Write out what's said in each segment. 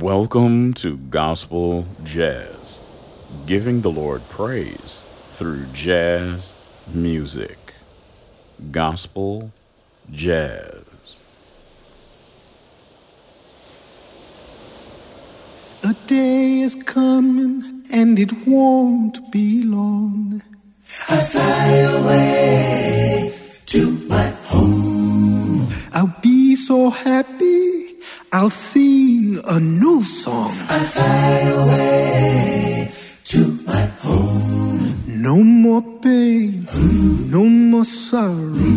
Welcome to Gospel Jazz, giving the Lord praise through jazz music. Gospel Jazz. A day is coming and it won't be long. I fly away to my home. I'll be so happy. I'll sing a new song. I fly away to my home. No more pain, no more sorrow,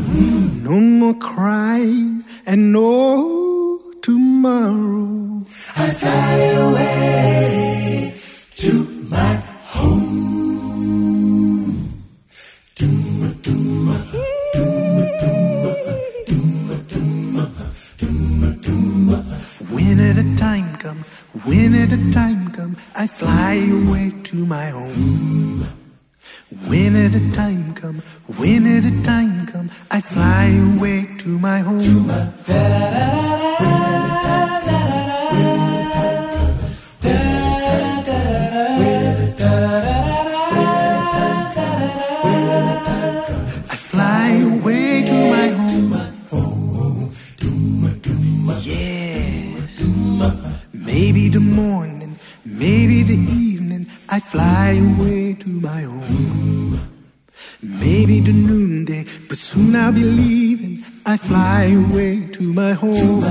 no more crying, and no tomorrow. I fly away to my when at a time come, I fly away to my home. When at a time come, when at a time come, I fly away to my home. I fly away to my home. Maybe the noonday, but soon I'll be leaving. I fly away to my home.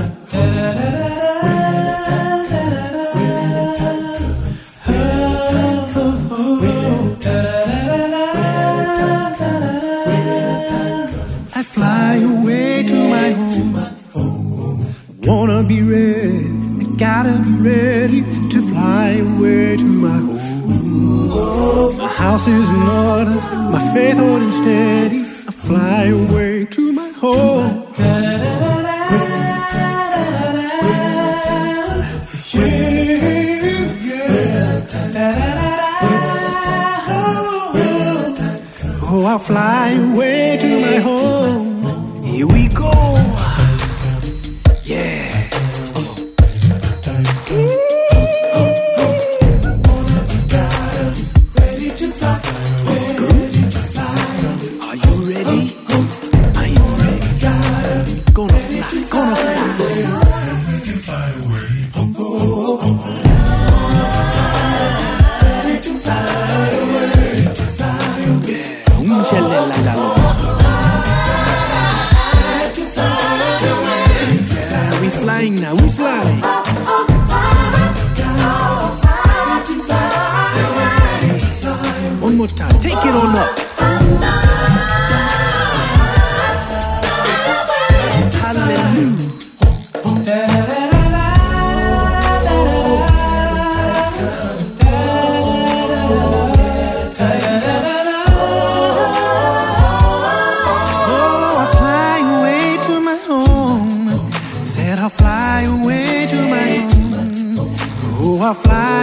Is in order, my faith holding steady. I fly away to my home. Oh, I'll fly away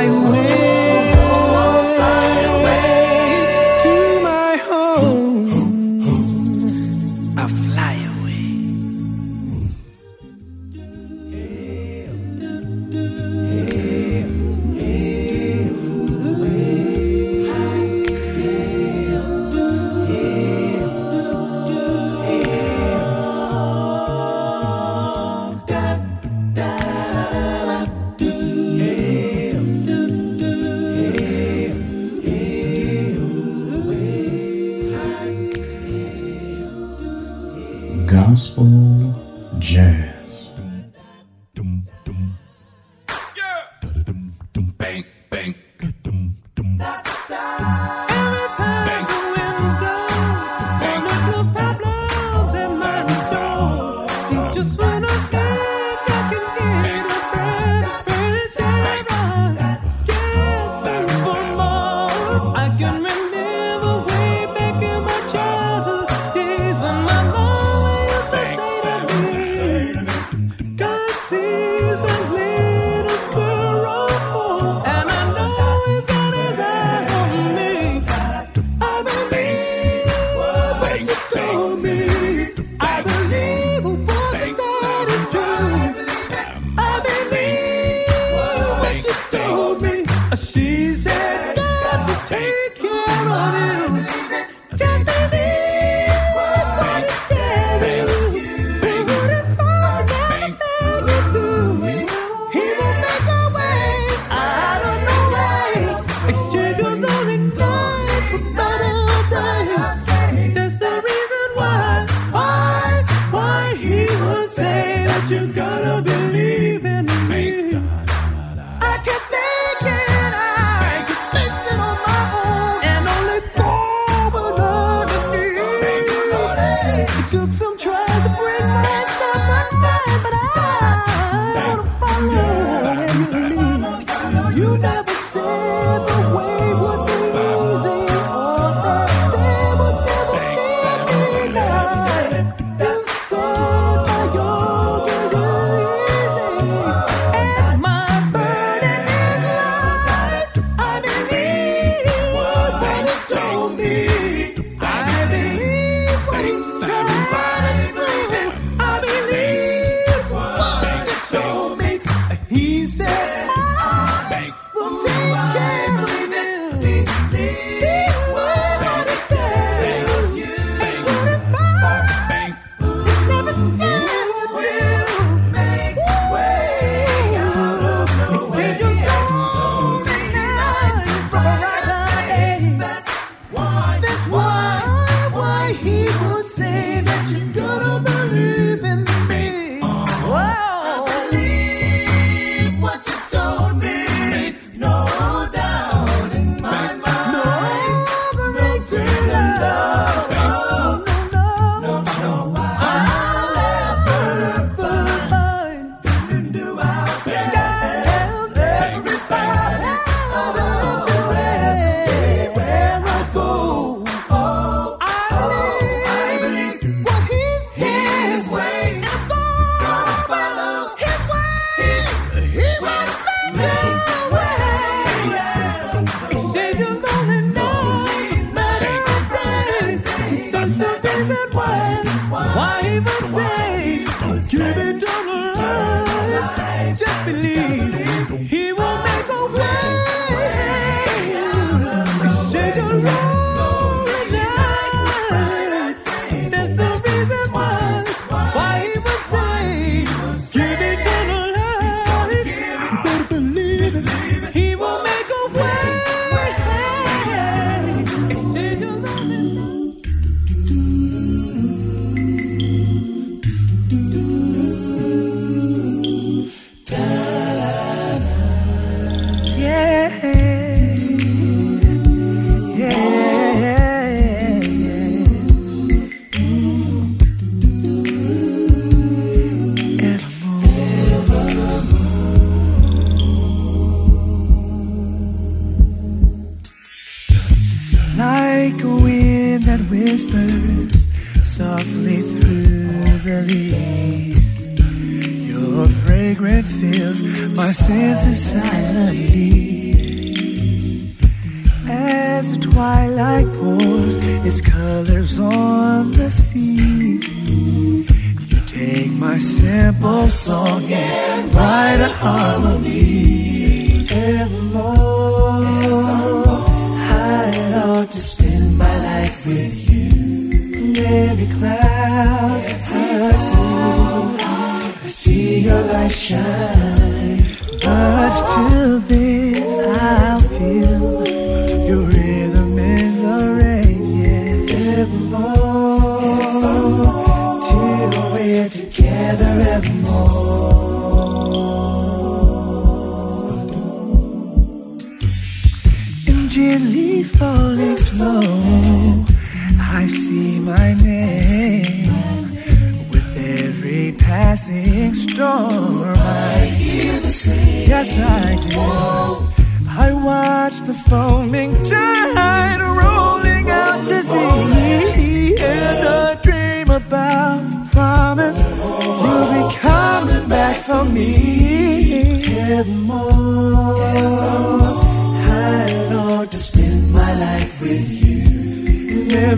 I'll Gospel on the sea, you take my simple song and write a harmony. Evermore, I long to spend my life with you. Every cloud I see, I see your light shine.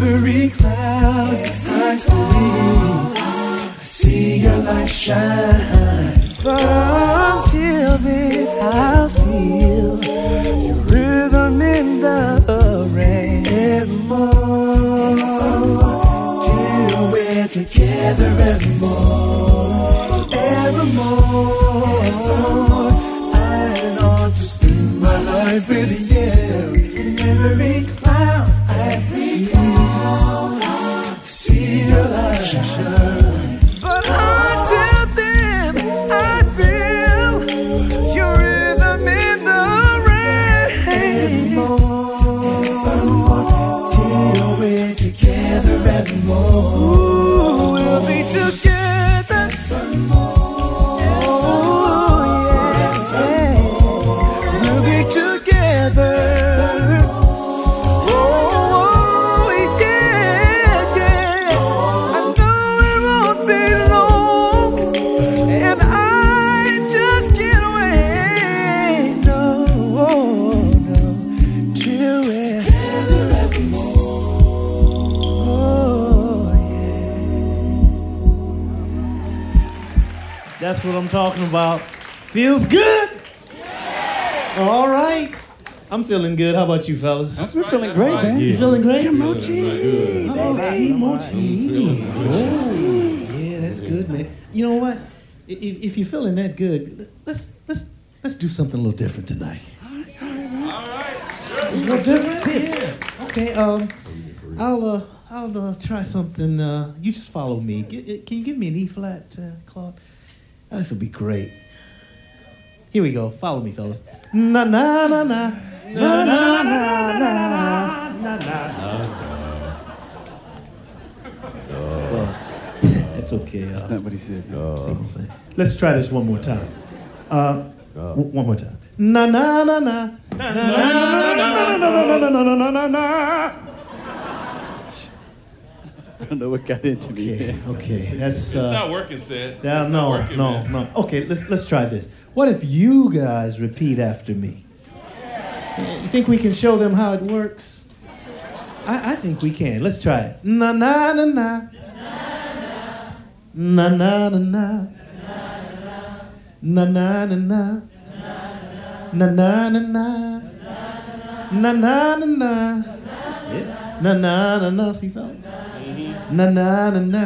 Every cloud I see, I see your light shine. Until then, I'll feel your rhythm in the rain. Evermore, till we're together evermore. Feels good. All right. I'm feeling good. How about you, fellas? We're feeling great, man. You feeling great? Mochi. All right, mochi. Oh, yeah, that's good, man. You know what? If, if you're feeling that good, let's let's let's do something a little different tonight. All right, a little different? Yeah. Okay. Um, I'll uh, I'll uh, try something. Uh, you just follow me. G- can you give me an E flat, uh, Claude? Oh, this will be great. Here we go. Follow me, fellas. Na na na na na na na na na na. That's okay. Uh, That's not what he said. see what I'm saying? Let's try this one more time. Uh, w- one more time. Na na na na na na na na na na na na na. na. I don't know what got into me. Okay, okay. That's It's uh, not working, Sid. yeah, It's no, not working, no, man. no. Okay, let's let's try this. What if you guys repeat after me? You think we can show them how it works? I, I think we can. Let's try it. Na na na na. Na na na na. Na na na na. Na na na na. Na na na na. That's it. Na na na na. See, fellas. Mm-hmm. Na na na na.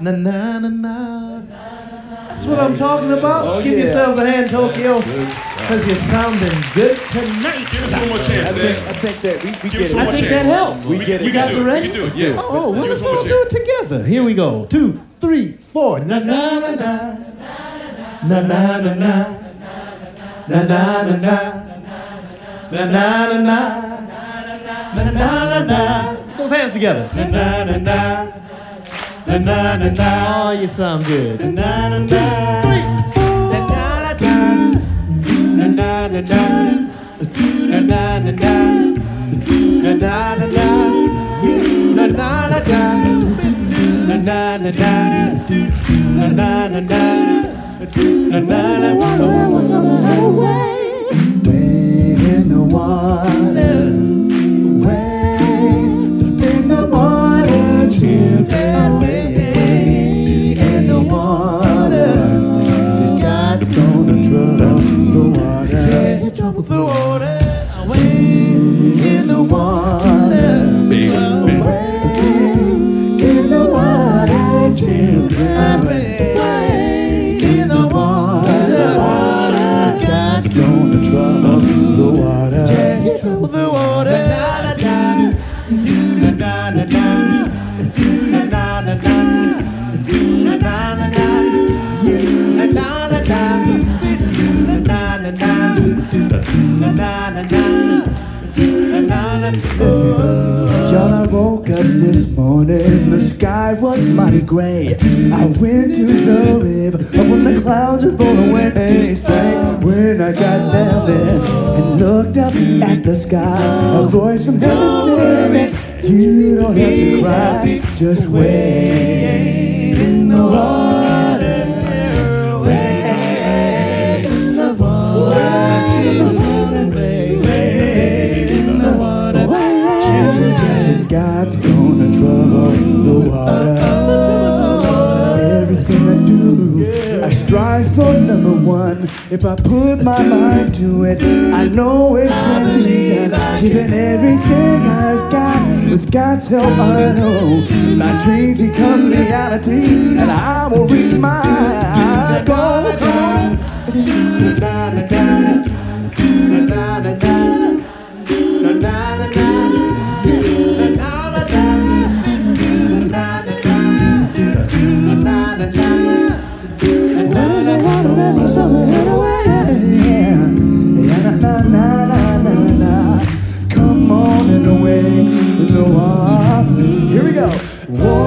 Na na na na. That's what I'm talking about. Oh, Give yourselves a hand, Tokyo, because you're sounding good tonight. Give us one more chance, Sid. I think that we, we Give get it. I think chance. that helped. We, We get it. You guys are ready? We can do it. Yeah. Oh, well, let's all do it together. Here we go. Two, three, four. Na na na na. Na na na na. Na na na na. Na na na na. Na na na na. Put those hands together. Na na na na. Na na na na. Oh, you sound good. Na na na na. Two, three, four. Na na na na. Na na na na. Na na na na. Na na na na. Na na na na. Na na na na. Na na na na. In the water, way in the water, children. Sky, a voice from heaven said, You don't have to cry, just wait If I put my mind to it, I know it can be done. Given everything I've got, with God's help, I know my dreams become reality, and I will reach my goal. Come on and away in the water. Here we go.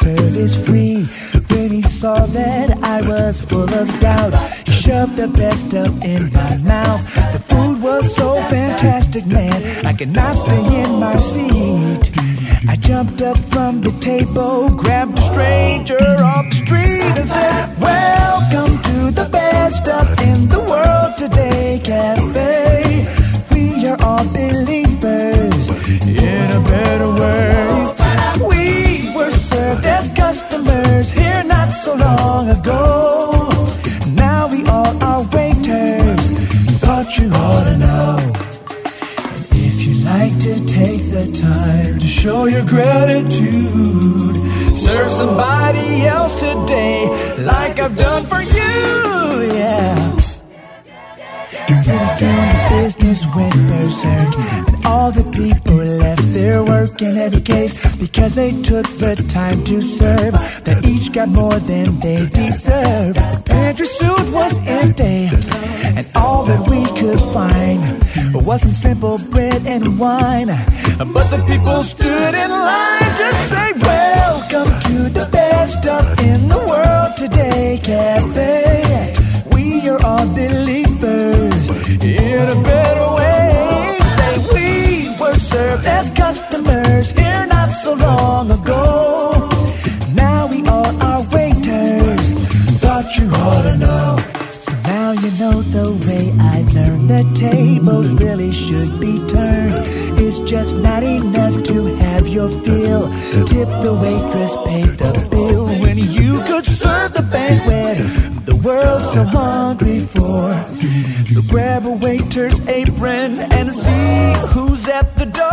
Is free. When he saw that I was full of doubt, he shoved the best stuff in my mouth. The food was so fantastic, man, I could not stay in my seat. I jumped up from the table, grabbed a stranger off the street, and said, Welcome to the best stuff in the world today, Cafe. We are all to know. And If you'd like to take the time to show your gratitude, serve somebody else today like I've done for you, yeah. Pretty soon the business went berserk, and all the people left their work in every case because they took the time to serve. They each got more than they deserved. The pantry suit was empty, and all that we could find was some simple bread and wine. But the people stood in line to say, Welcome to the best stuff in the world today, Cafe. Ought to know. So now you know the way I learned that tables really should be turned. It's just not enough to have your fill. Tip the waitress, pay the bill when you could serve the banquet. The world's so hungry for. So grab a waiter's apron and see who's at the door.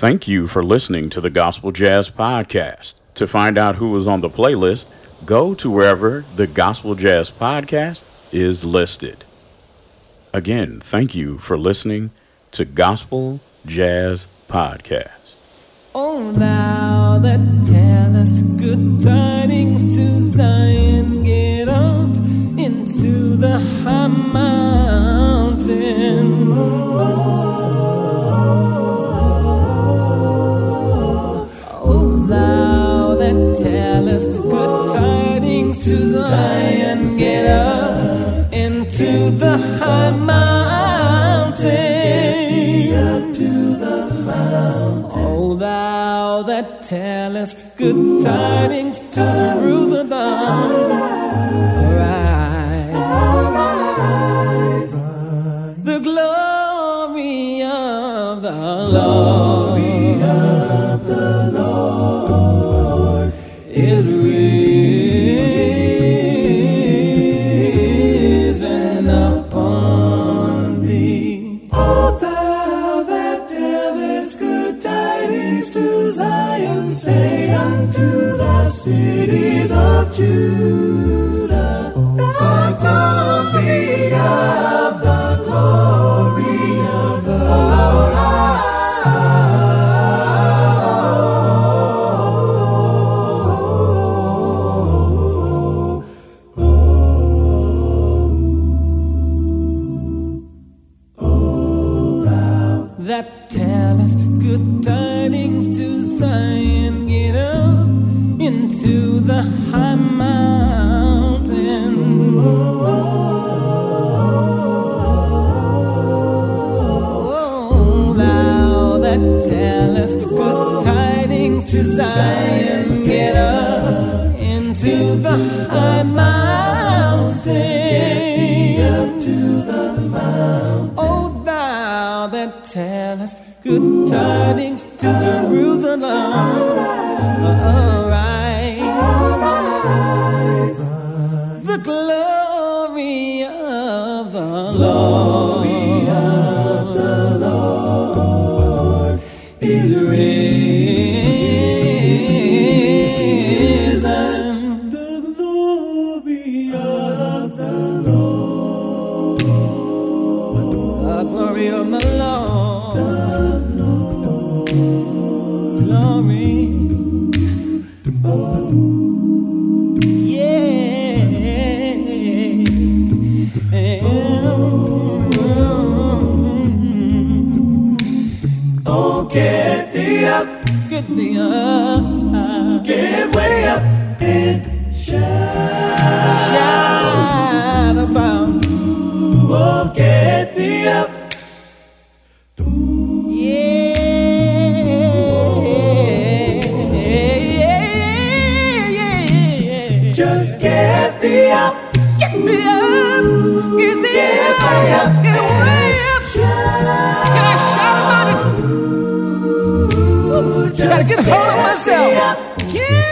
Thank you for listening to the Gospel Jazz Podcast. To find out who is on the playlist, go to wherever the Gospel Jazz Podcast is listed. Again, thank you for listening to Gospel Jazz Podcast. Oh, thou that tellest good tidings to Zion, get up into the high mountain. Thou us good tidings to Zion, get up into the high mountain. Get up to the mountain. O thou that tellest good tidings to Jerusalem, arise. Oh, get thee up, Get thee up. get way up and na selva. Que...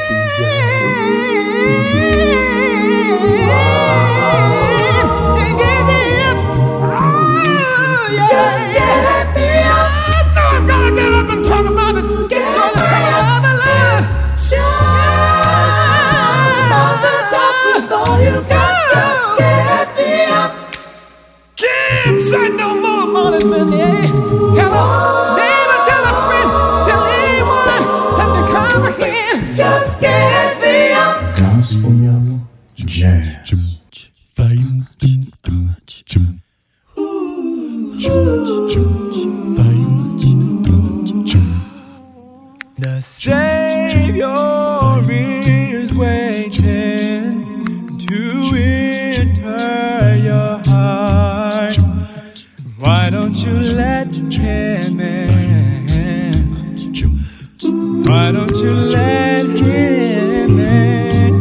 Why don't you let him in?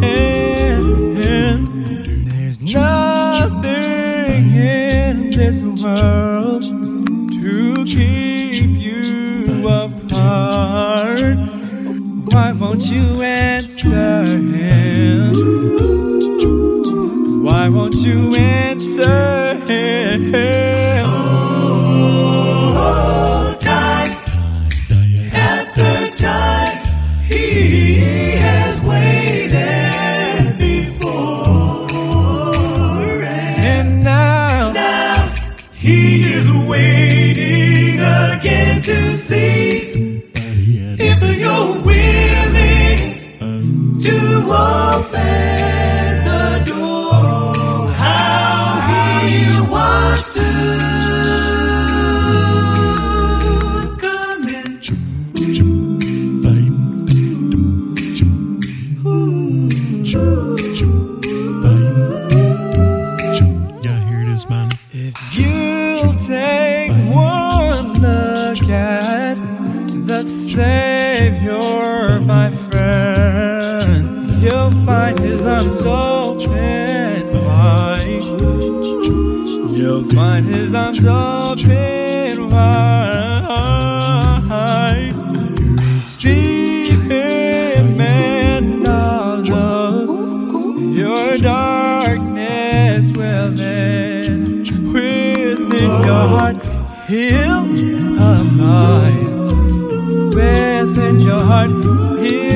There's nothing in this world to keep you apart. Why won't you end? heart. He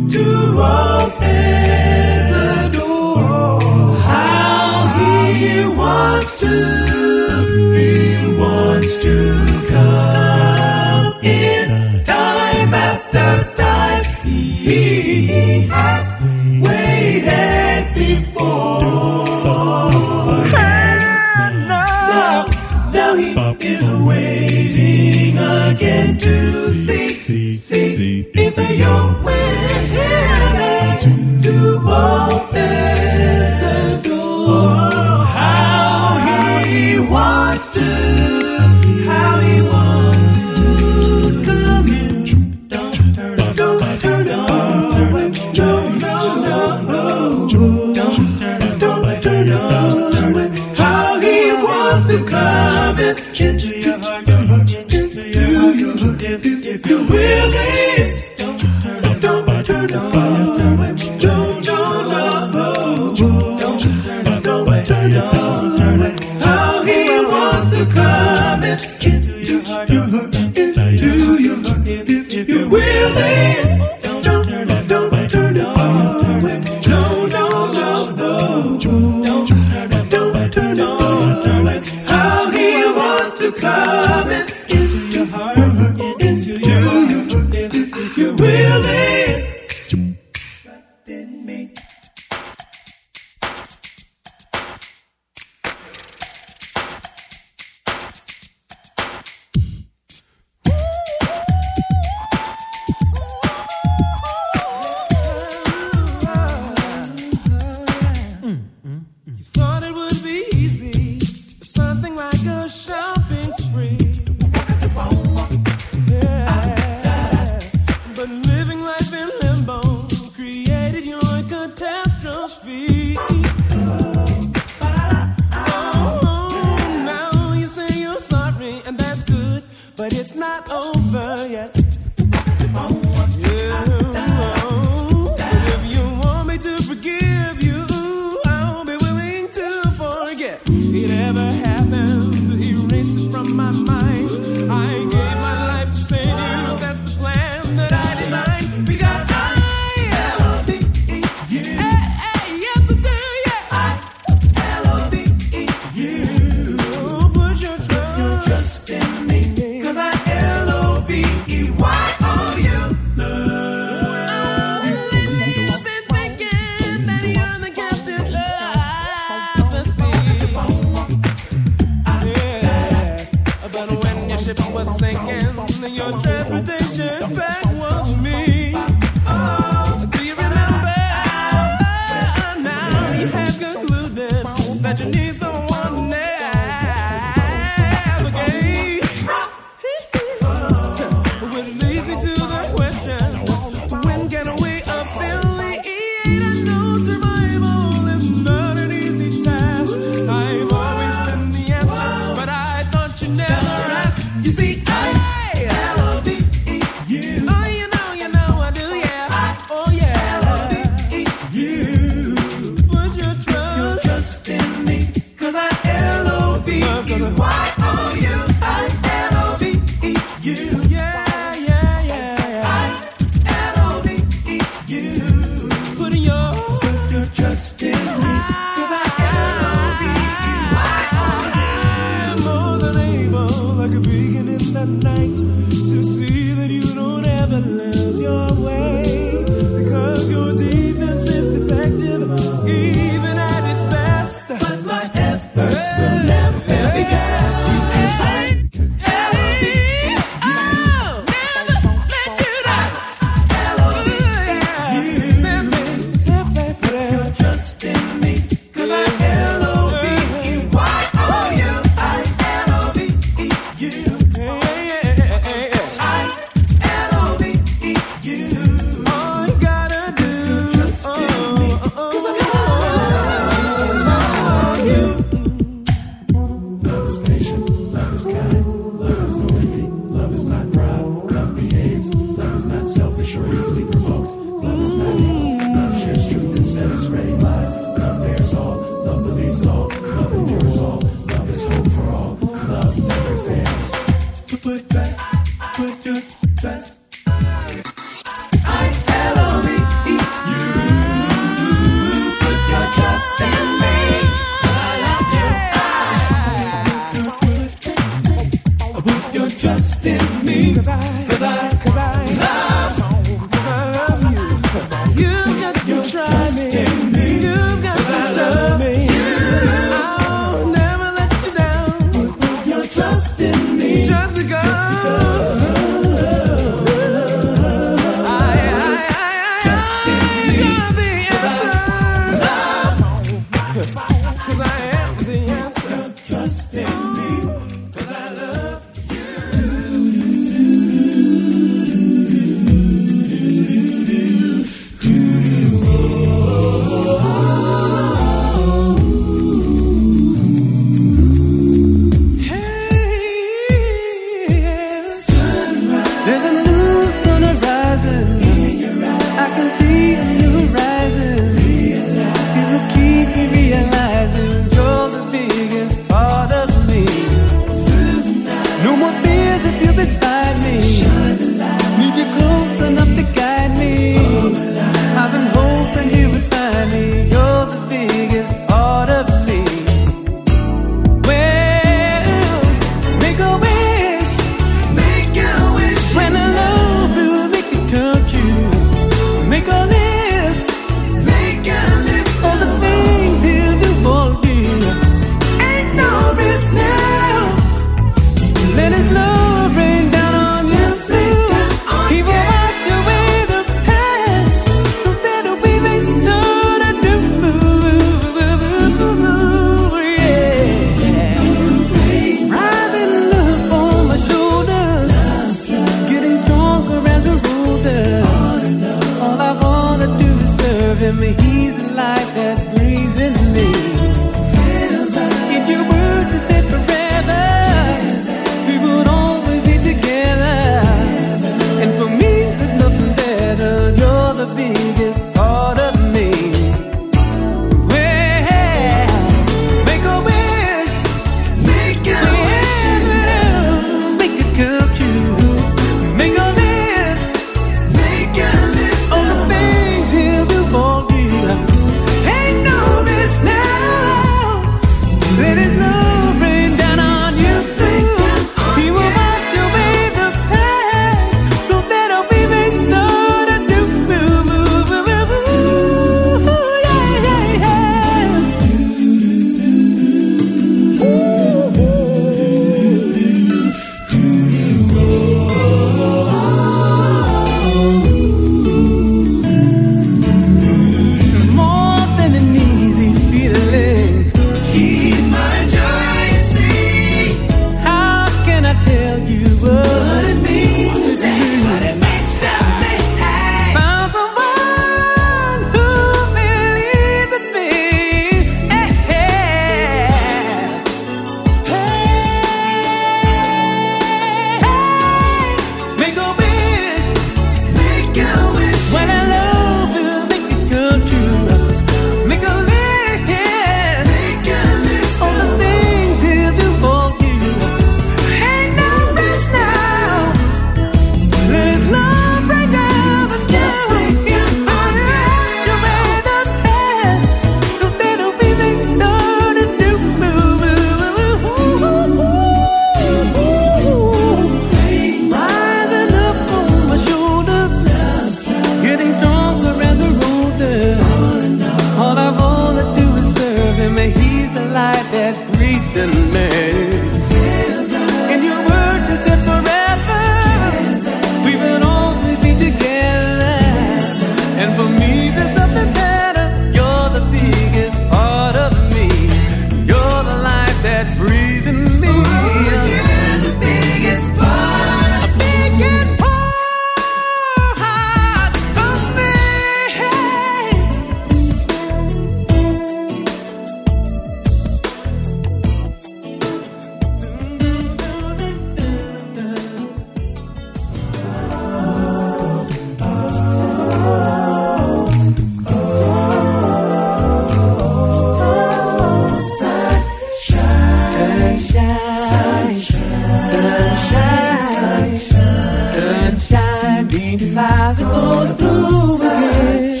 sunshine, flowers are gonna bloom again.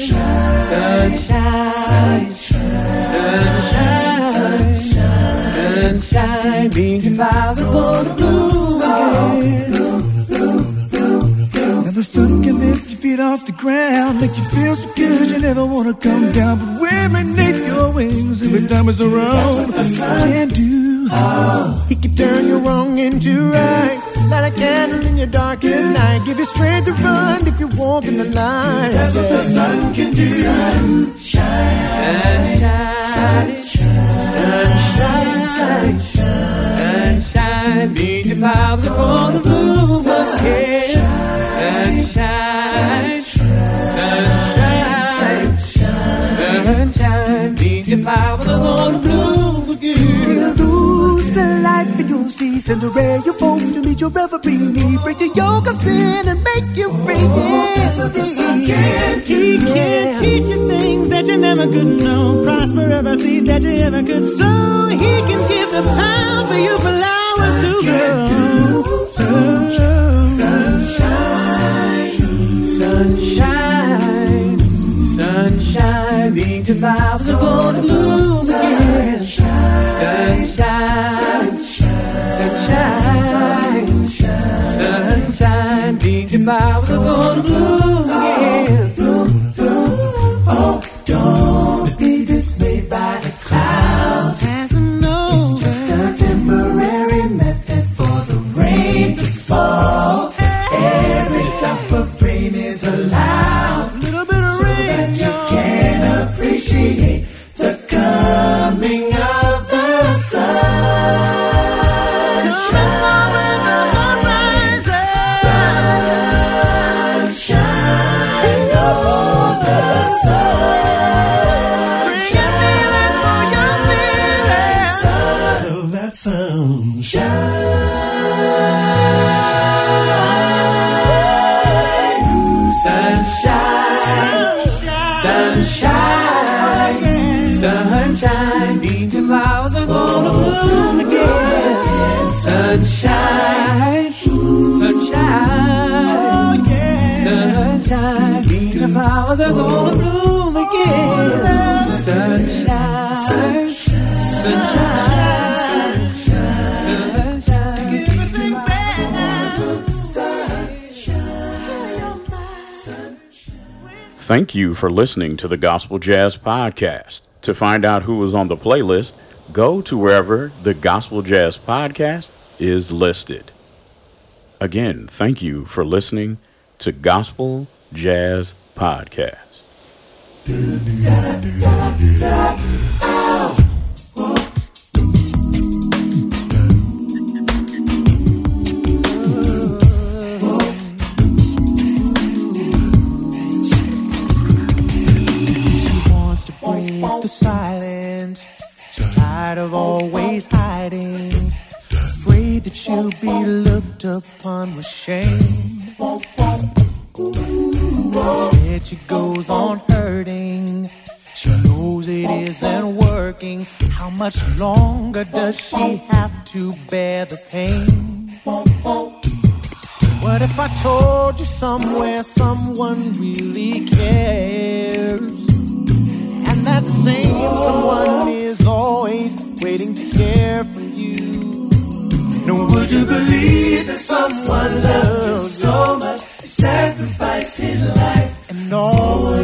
Sunshine, sunshine, sunshine, sunshine, beauty flowers are gonna bloom again. The sun can lift your feet off the ground, make you feel so good you never wanna come down. But we're beneath your wings every time it's around. That's what the sun can do. He can turn your wrong into right. Light a candle in your darkest night. Give you strength to run if you walk in the light. That's what the sun can do. Sun shine, sunshine, sunshine, sunshine, beauty flowers are gonna bloom again. Sunshine, sunshine, sunshine, beauty flowers are gonna bloom and you'll see Cinderella you fall to meet your every need. Break the yoke of sin and make you free. Yes, what the sun can He can teach you things that you never could know. Prosper every seed that you ever could sow. He can give the power for you for flowers to grow. Sunshine, sunshine, beauty flowers are gonna bloom again. Sunshine, sunshine, sunshine, beauty flowers are gonna bloom again. Flowers are gonna bloom again. Sunshine, sunshine, sunshine, Thank you for listening to the Gospel Jazz Podcast. To find out who was on the playlist, go to wherever the Gospel Jazz Podcast is listed. Again, thank you for listening to Gospel Jazz Podcast. She wants to break the silence. She's tired of always hiding. Afraid that she'll be looked upon with shame. Instead, she goes on hurting. She knows it isn't working. How much longer does she have to bear the pain? What if I told you somewhere someone really cares? And that same someone is always waiting to hear from you. No, would you believe that someone loves you so much? Sacrificed his life and all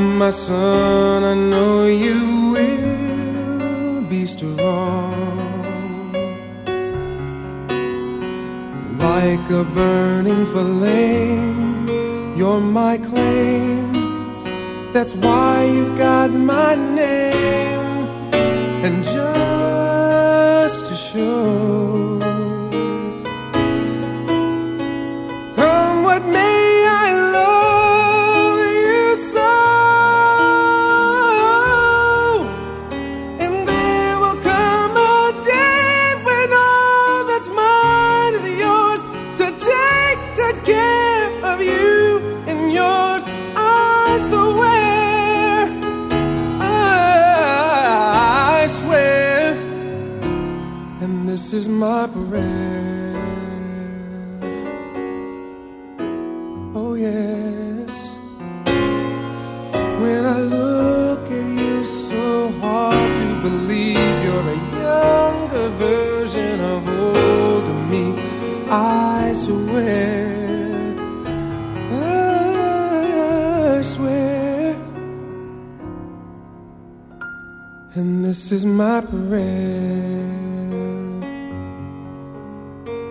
My son, I know you will be strong. Like a burning flame You're my claim. That's why you've got my name. And just to show This is my prayer.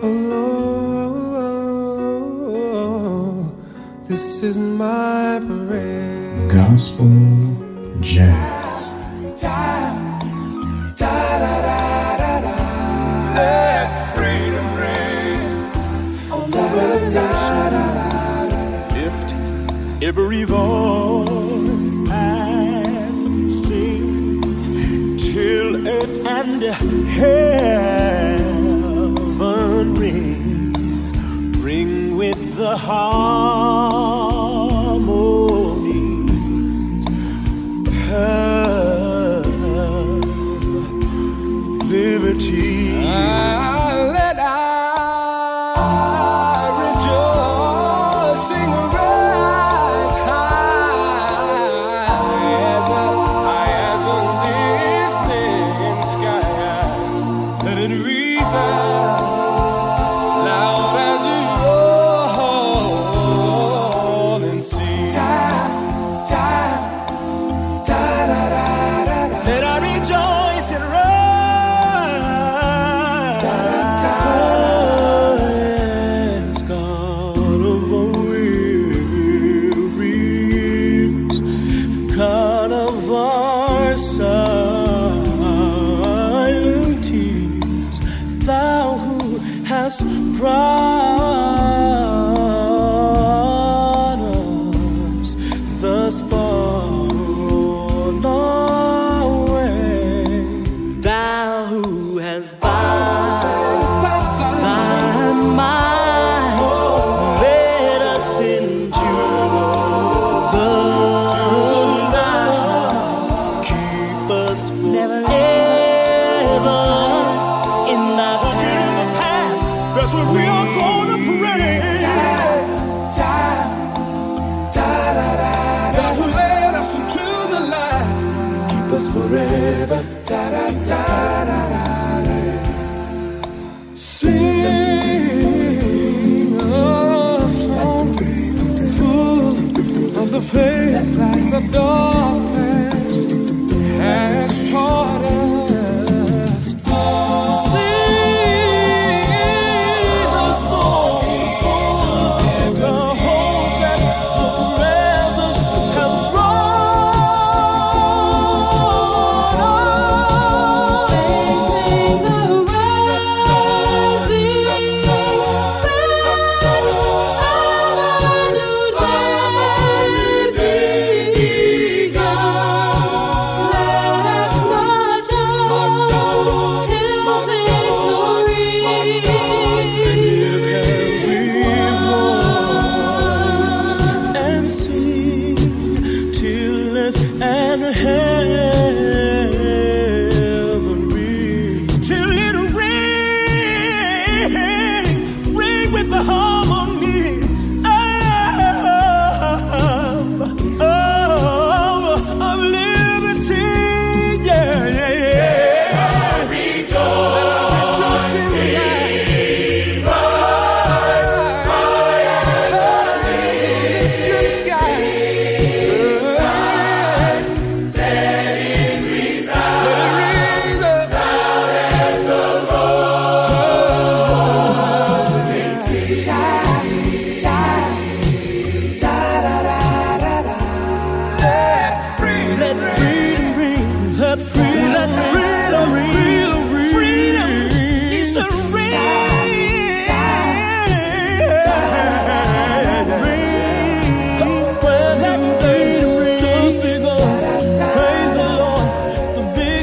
Oh Lord, this is my prayer. Gospel Jazz. Let freedom ring. Oh, da, da, da, da, da, da, da. Lift every voice. and heaven rings, ring with the heart. us forever. Da da da da da. Sing a song full of the faith that the darkness has taught.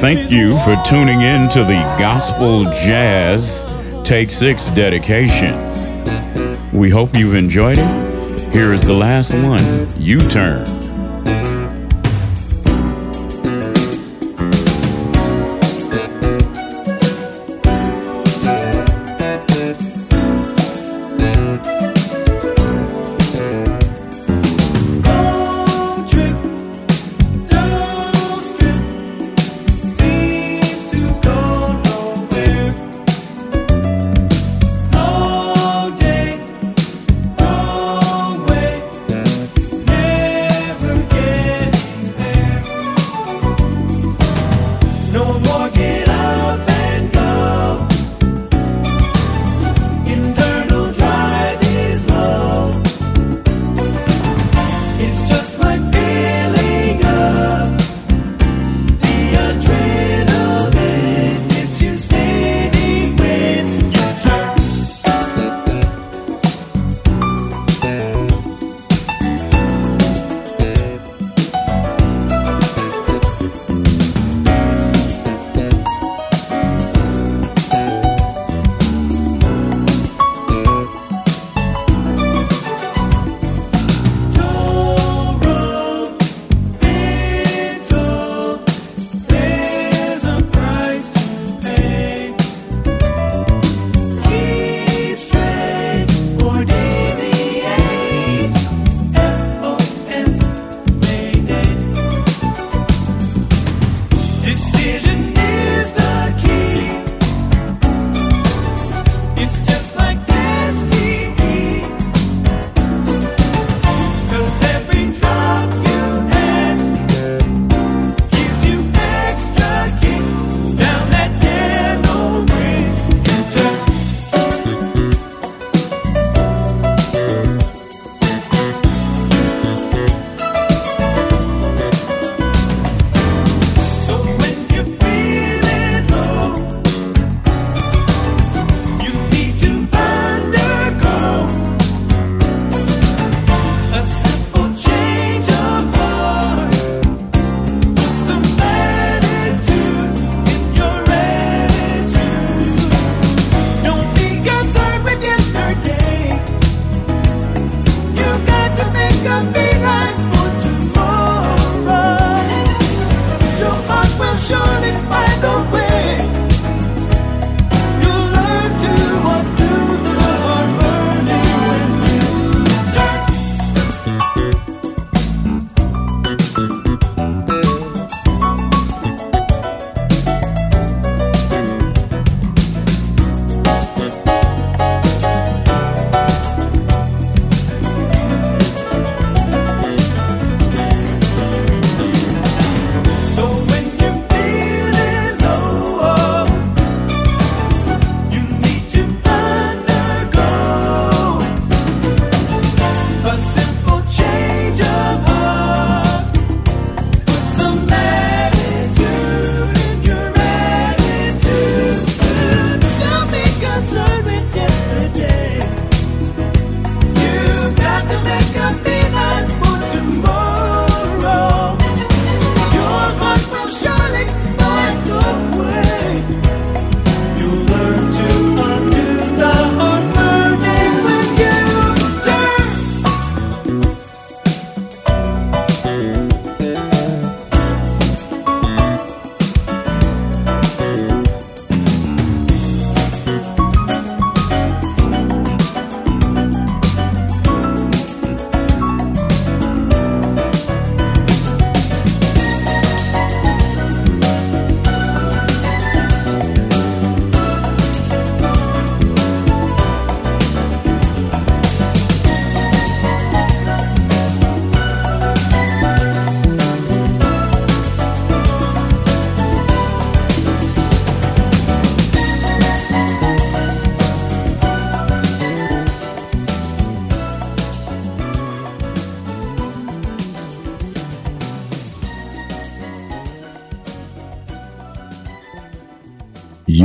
Thank you for tuning in to the Gospel Jazz Take Six dedication. We hope you've enjoyed it. Here is the last one U Turn.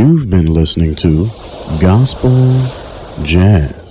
You've been listening to Gospel Jazz.